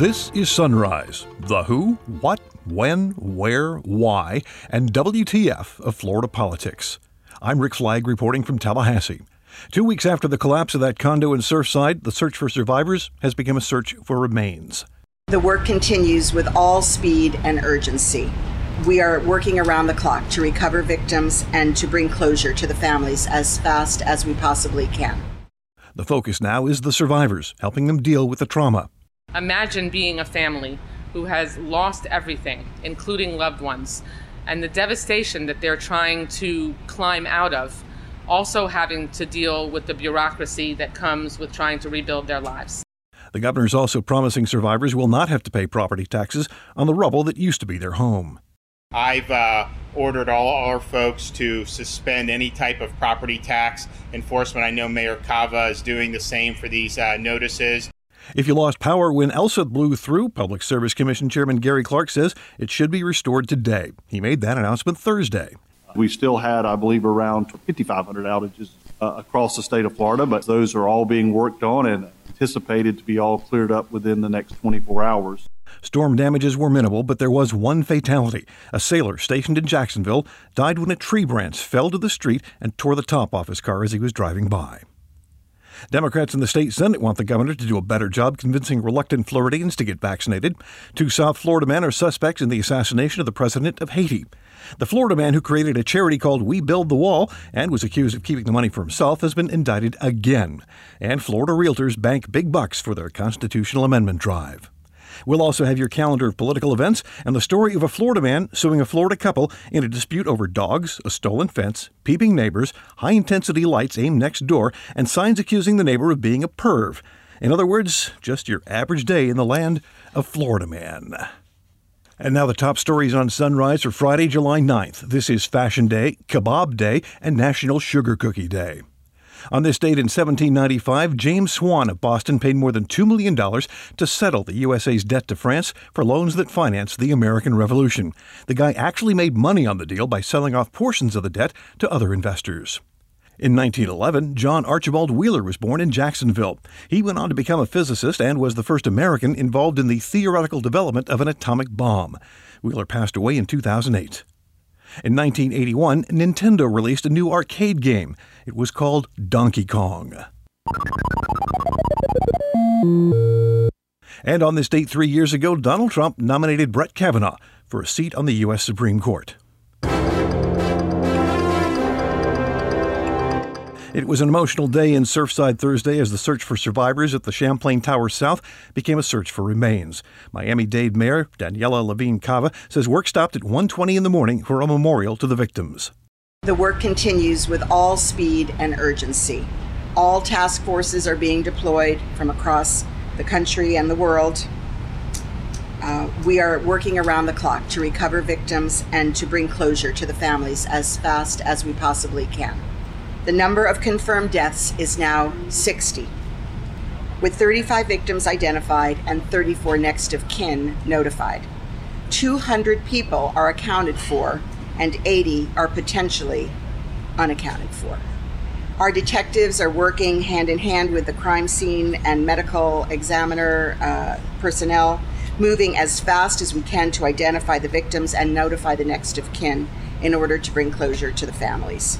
This is Sunrise, the who, what, when, where, why, and WTF of Florida politics. I'm Rick Flagg reporting from Tallahassee. Two weeks after the collapse of that condo in Surfside, the search for survivors has become a search for remains. The work continues with all speed and urgency. We are working around the clock to recover victims and to bring closure to the families as fast as we possibly can. The focus now is the survivors, helping them deal with the trauma. Imagine being a family who has lost everything, including loved ones, and the devastation that they're trying to climb out of, also having to deal with the bureaucracy that comes with trying to rebuild their lives. The governor is also promising survivors will not have to pay property taxes on the rubble that used to be their home. I've uh, ordered all our folks to suspend any type of property tax enforcement. I know Mayor Cava is doing the same for these uh, notices. If you lost power when Elsa blew through, Public Service Commission Chairman Gary Clark says it should be restored today. He made that announcement Thursday. We still had, I believe, around 5,500 outages uh, across the state of Florida, but those are all being worked on and anticipated to be all cleared up within the next 24 hours. Storm damages were minimal, but there was one fatality. A sailor stationed in Jacksonville died when a tree branch fell to the street and tore the top off his car as he was driving by. Democrats in the state Senate want the governor to do a better job convincing reluctant Floridians to get vaccinated. Two South Florida men are suspects in the assassination of the president of Haiti. The Florida man who created a charity called We Build the Wall and was accused of keeping the money for himself has been indicted again. And Florida realtors bank big bucks for their constitutional amendment drive. We'll also have your calendar of political events and the story of a Florida man suing a Florida couple in a dispute over dogs, a stolen fence, peeping neighbors, high intensity lights aimed next door, and signs accusing the neighbor of being a perv. In other words, just your average day in the land of Florida man. And now the top stories on Sunrise for Friday, July 9th. This is Fashion Day, Kebab Day, and National Sugar Cookie Day. On this date in 1795, James Swan of Boston paid more than $2 million to settle the USA's debt to France for loans that financed the American Revolution. The guy actually made money on the deal by selling off portions of the debt to other investors. In 1911, John Archibald Wheeler was born in Jacksonville. He went on to become a physicist and was the first American involved in the theoretical development of an atomic bomb. Wheeler passed away in 2008. In 1981, Nintendo released a new arcade game. It was called Donkey Kong. And on this date three years ago, Donald Trump nominated Brett Kavanaugh for a seat on the U.S. Supreme Court. It was an emotional day in Surfside Thursday as the search for survivors at the Champlain Tower South became a search for remains. Miami-Dade Mayor Daniella Levine Cava says work stopped at 1:20 in the morning for a memorial to the victims. The work continues with all speed and urgency. All task forces are being deployed from across the country and the world. Uh, we are working around the clock to recover victims and to bring closure to the families as fast as we possibly can. The number of confirmed deaths is now 60, with 35 victims identified and 34 next of kin notified. 200 people are accounted for, and 80 are potentially unaccounted for. Our detectives are working hand in hand with the crime scene and medical examiner uh, personnel, moving as fast as we can to identify the victims and notify the next of kin in order to bring closure to the families.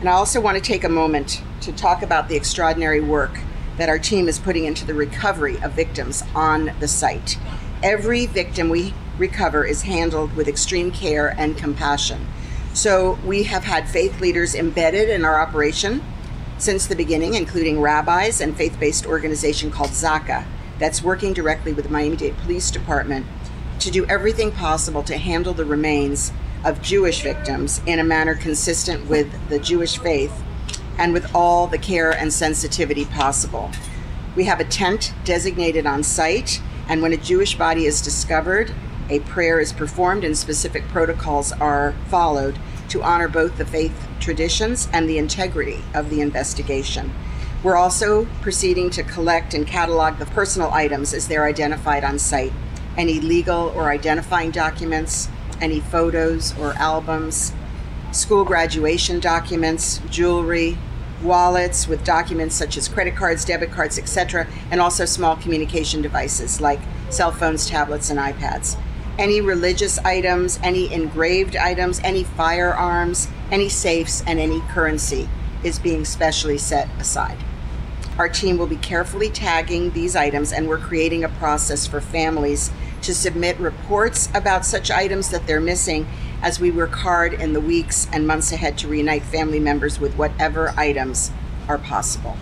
And I also want to take a moment to talk about the extraordinary work that our team is putting into the recovery of victims on the site. Every victim we recover is handled with extreme care and compassion. So we have had faith leaders embedded in our operation since the beginning, including rabbis and faith based organization called Zaka that's working directly with the Miami Dade Police Department to do everything possible to handle the remains of Jewish victims in a manner consistent with the Jewish faith and with all the care and sensitivity possible. We have a tent designated on site, and when a Jewish body is discovered, a prayer is performed and specific protocols are followed to honor both the faith traditions and the integrity of the investigation. We're also proceeding to collect and catalog the personal items as they're identified on site, any legal or identifying documents, any photos or albums, school graduation documents, jewelry, wallets with documents such as credit cards, debit cards, etc., and also small communication devices like cell phones, tablets, and iPads. Any religious items, any engraved items, any firearms, any safes, and any currency is being specially set aside. Our team will be carefully tagging these items, and we're creating a process for families to submit reports about such items that they're missing as we work hard in the weeks and months ahead to reunite family members with whatever items are possible.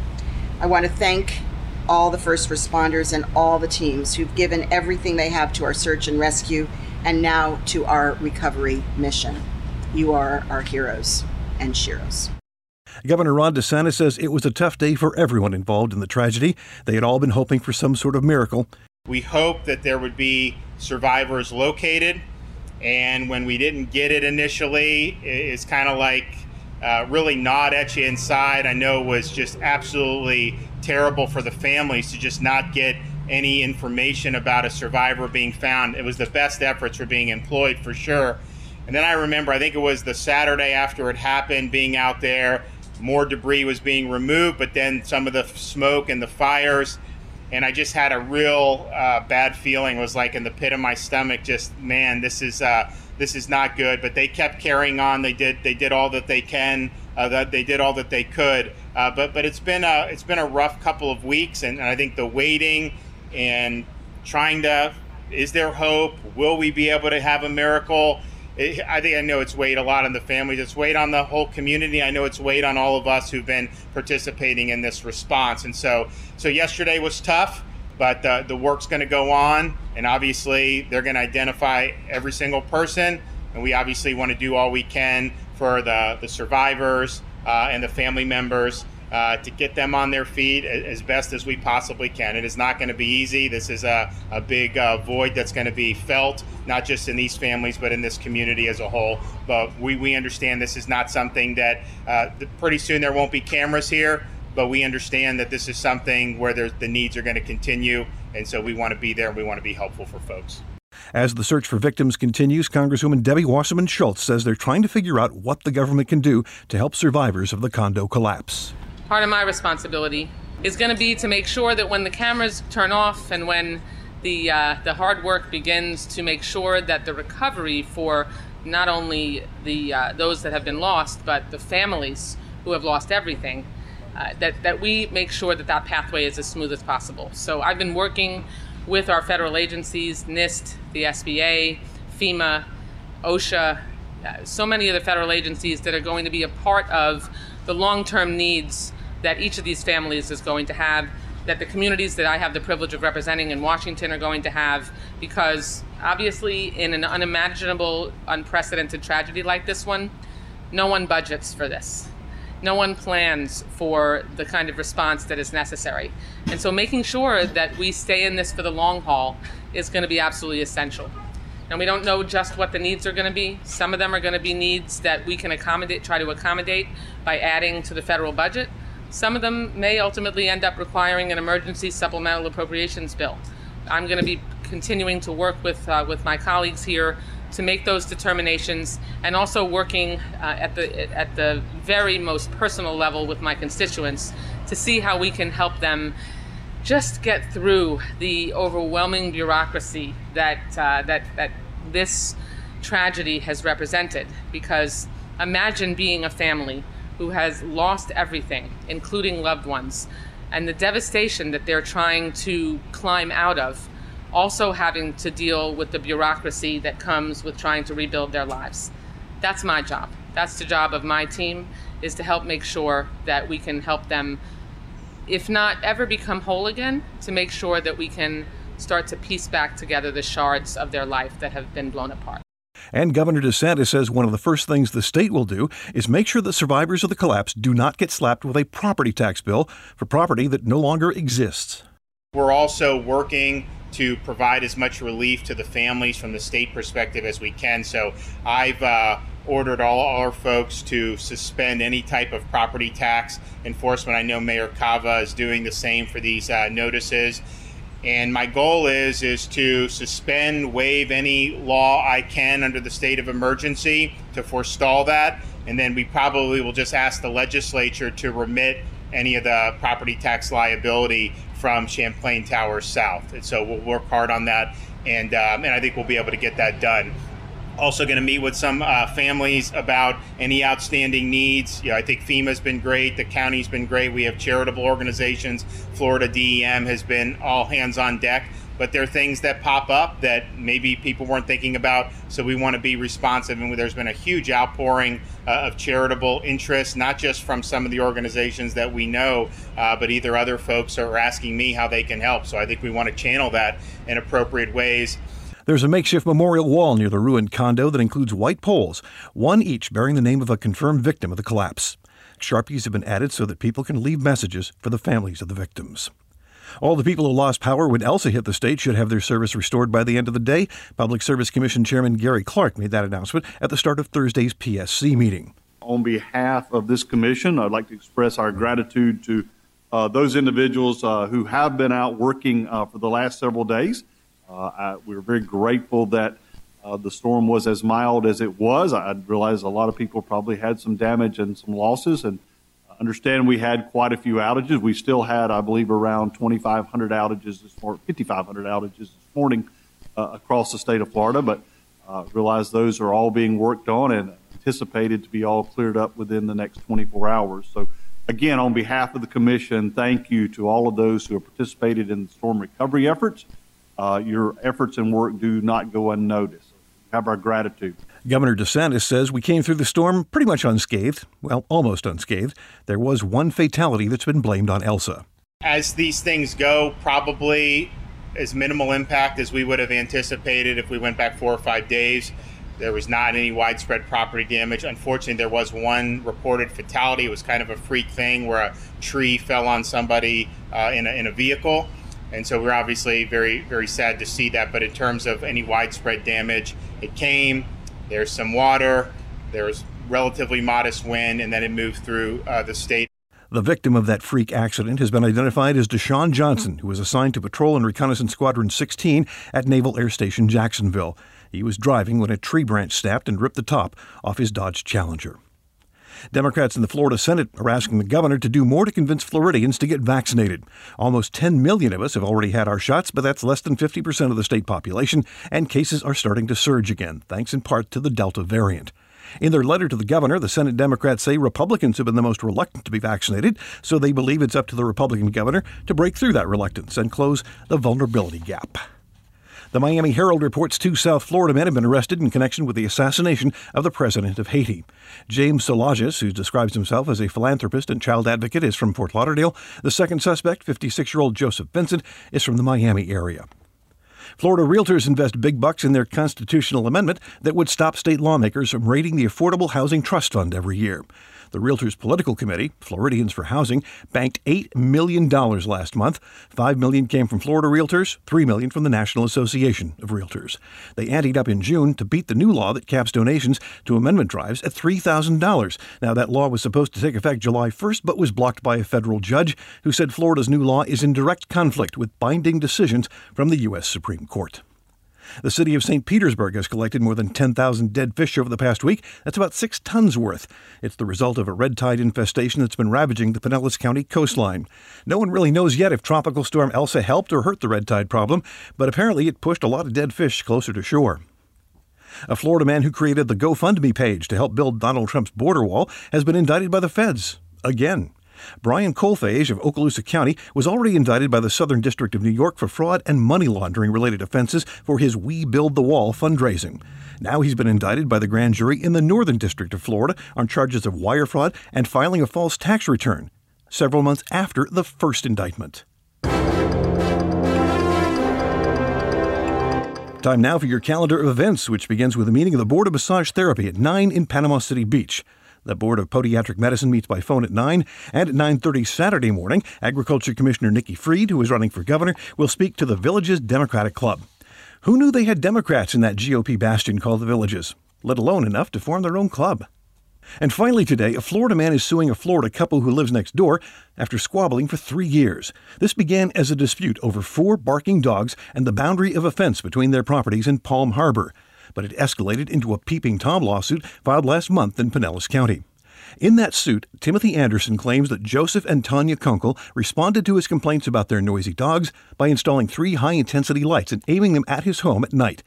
I want to thank all the first responders and all the teams who've given everything they have to our search and rescue and now to our recovery mission. You are our heroes and sheroes. Governor Ron DeSantis says it was a tough day for everyone involved in the tragedy. They had all been hoping for some sort of miracle. We hoped that there would be survivors located, and when we didn't get it initially, it's kind of like uh, really gnawed at you inside. I know it was just absolutely terrible for the families to just not get any information about a survivor being found. It was the best efforts were being employed for sure. And then I remember, I think it was the Saturday after it happened, being out there, more debris was being removed, but then some of the smoke and the fires. And I just had a real uh, bad feeling. It was like in the pit of my stomach. Just man, this is uh, this is not good. But they kept carrying on. They did they did all that they can. Uh, that they did all that they could. Uh, but but it's been a it's been a rough couple of weeks, and, and I think the waiting and trying to is there hope? Will we be able to have a miracle? It, I think I know it's weighed a lot on the families. It's weighed on the whole community. I know it's weighed on all of us who've been participating in this response. And so, so yesterday was tough, but uh, the work's going to go on, and obviously they're going to identify every single person, and we obviously want to do all we can for the the survivors uh, and the family members uh, to get them on their feet as best as we possibly can. It is not going to be easy. This is a, a big uh, void that's going to be felt, not just in these families, but in this community as a whole. But we, we understand this is not something that uh, pretty soon there won't be cameras here, but we understand that this is something where the needs are going to continue. And so we want to be there and we want to be helpful for folks. As the search for victims continues, Congresswoman Debbie Wasserman Schultz says they're trying to figure out what the government can do to help survivors of the condo collapse part of my responsibility is going to be to make sure that when the cameras turn off and when the uh, the hard work begins to make sure that the recovery for not only the uh, those that have been lost but the families who have lost everything uh, that that we make sure that that pathway is as smooth as possible. So I've been working with our federal agencies, NIST, the SBA, FEMA, OSHA, uh, so many of the federal agencies that are going to be a part of the long-term needs that each of these families is going to have, that the communities that I have the privilege of representing in Washington are going to have, because obviously, in an unimaginable, unprecedented tragedy like this one, no one budgets for this. No one plans for the kind of response that is necessary. And so, making sure that we stay in this for the long haul is going to be absolutely essential. And we don't know just what the needs are going to be. Some of them are going to be needs that we can accommodate, try to accommodate by adding to the federal budget. Some of them may ultimately end up requiring an emergency supplemental appropriations bill. I'm going to be continuing to work with uh, with my colleagues here to make those determinations, and also working uh, at the at the very most personal level with my constituents to see how we can help them just get through the overwhelming bureaucracy that uh, that that this tragedy has represented. Because imagine being a family who has lost everything, including loved ones, and the devastation that they're trying to climb out of, also having to deal with the bureaucracy that comes with trying to rebuild their lives. That's my job. That's the job of my team is to help make sure that we can help them if not ever become whole again, to make sure that we can start to piece back together the shards of their life that have been blown apart. And Governor DeSantis says one of the first things the state will do is make sure that survivors of the collapse do not get slapped with a property tax bill for property that no longer exists. We're also working to provide as much relief to the families from the state perspective as we can. So I've uh, ordered all our folks to suspend any type of property tax enforcement. I know Mayor Cava is doing the same for these uh, notices. And my goal is is to suspend, waive any law I can under the state of emergency to forestall that. And then we probably will just ask the legislature to remit any of the property tax liability from Champlain Towers south. And so we'll work hard on that, and um, and I think we'll be able to get that done. Also, going to meet with some uh, families about any outstanding needs. You know, I think FEMA's been great. The county's been great. We have charitable organizations. Florida DEM has been all hands on deck but there are things that pop up that maybe people weren't thinking about. So we want to be responsive. And there's been a huge outpouring uh, of charitable interest, not just from some of the organizations that we know, uh, but either other folks are asking me how they can help. So I think we want to channel that in appropriate ways. There's a makeshift memorial wall near the ruined condo that includes white poles, one each bearing the name of a confirmed victim of the collapse. Sharpies have been added so that people can leave messages for the families of the victims. All the people who lost power when Elsa hit the state should have their service restored by the end of the day. Public Service Commission Chairman Gary Clark made that announcement at the start of Thursday's PSC meeting. On behalf of this commission, I'd like to express our gratitude to uh, those individuals uh, who have been out working uh, for the last several days. Uh, I, we're very grateful that uh, the storm was as mild as it was. I realize a lot of people probably had some damage and some losses, and I understand we had quite a few outages. We still had, I believe, around 2,500 outages this morning, 5,500 outages this morning uh, across the state of Florida, but uh, realize those are all being worked on and anticipated to be all cleared up within the next 24 hours. So, again, on behalf of the commission, thank you to all of those who have participated in the storm recovery efforts. Uh, your efforts and work do not go unnoticed. Have our gratitude. Governor DeSantis says we came through the storm pretty much unscathed. Well, almost unscathed. There was one fatality that's been blamed on Elsa. As these things go, probably as minimal impact as we would have anticipated if we went back four or five days. There was not any widespread property damage. Unfortunately, there was one reported fatality. It was kind of a freak thing where a tree fell on somebody uh, in, a, in a vehicle. And so we're obviously very, very sad to see that. But in terms of any widespread damage, it came. There's some water, there's relatively modest wind, and then it moved through uh, the state. The victim of that freak accident has been identified as Deshaun Johnson, who was assigned to Patrol and Reconnaissance Squadron 16 at Naval Air Station Jacksonville. He was driving when a tree branch snapped and ripped the top off his Dodge Challenger. Democrats in the Florida Senate are asking the governor to do more to convince Floridians to get vaccinated. Almost 10 million of us have already had our shots, but that's less than 50% of the state population, and cases are starting to surge again, thanks in part to the Delta variant. In their letter to the governor, the Senate Democrats say Republicans have been the most reluctant to be vaccinated, so they believe it's up to the Republican governor to break through that reluctance and close the vulnerability gap. The Miami Herald reports two South Florida men have been arrested in connection with the assassination of the president of Haiti. James Solages, who describes himself as a philanthropist and child advocate, is from Fort Lauderdale. The second suspect, 56 year old Joseph Vincent, is from the Miami area. Florida realtors invest big bucks in their constitutional amendment that would stop state lawmakers from raiding the Affordable Housing Trust Fund every year. The Realtors Political Committee, Floridians for Housing, banked $8 million last month. 5 million came from Florida Realtors, 3 million from the National Association of Realtors. They anteed up in June to beat the new law that caps donations to amendment drives at $3,000. Now, that law was supposed to take effect July 1st, but was blocked by a federal judge who said Florida's new law is in direct conflict with binding decisions from the U.S. Supreme Court. The city of St. Petersburg has collected more than 10,000 dead fish over the past week. That's about six tons worth. It's the result of a red tide infestation that's been ravaging the Pinellas County coastline. No one really knows yet if Tropical Storm Elsa helped or hurt the red tide problem, but apparently it pushed a lot of dead fish closer to shore. A Florida man who created the GoFundMe page to help build Donald Trump's border wall has been indicted by the feds. Again. Brian Kolfage of Okaloosa County was already indicted by the Southern District of New York for fraud and money laundering related offenses for his We Build the Wall fundraising. Now he's been indicted by the grand jury in the Northern District of Florida on charges of wire fraud and filing a false tax return, several months after the first indictment. Time now for your calendar of events, which begins with a meeting of the Board of Massage Therapy at 9 in Panama City Beach. The Board of Podiatric Medicine meets by phone at 9, and at 9.30 Saturday morning, Agriculture Commissioner Nikki Fried, who is running for governor, will speak to the Villages Democratic Club. Who knew they had Democrats in that GOP bastion called the Villages, let alone enough to form their own club? And finally today, a Florida man is suing a Florida couple who lives next door after squabbling for three years. This began as a dispute over four barking dogs and the boundary of a fence between their properties in Palm Harbor but it escalated into a peeping Tom lawsuit filed last month in Pinellas County. In that suit, Timothy Anderson claims that Joseph and Tanya Kunkel responded to his complaints about their noisy dogs by installing three high intensity lights and aiming them at his home at night.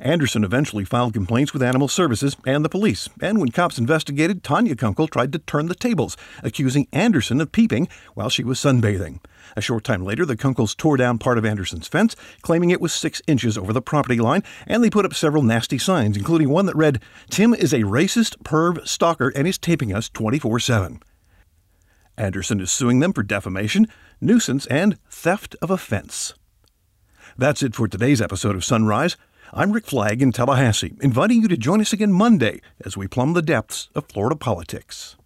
Anderson eventually filed complaints with Animal Services and the police, and when cops investigated, Tanya Kunkel tried to turn the tables, accusing Anderson of peeping while she was sunbathing. A short time later, the Kunkels tore down part of Anderson's fence, claiming it was six inches over the property line, and they put up several nasty signs, including one that read, Tim is a racist, perv, stalker, and is taping us 24 7. Anderson is suing them for defamation, nuisance, and theft of a fence. That's it for today's episode of Sunrise. I'm Rick Flagg in Tallahassee, inviting you to join us again Monday as we plumb the depths of Florida politics.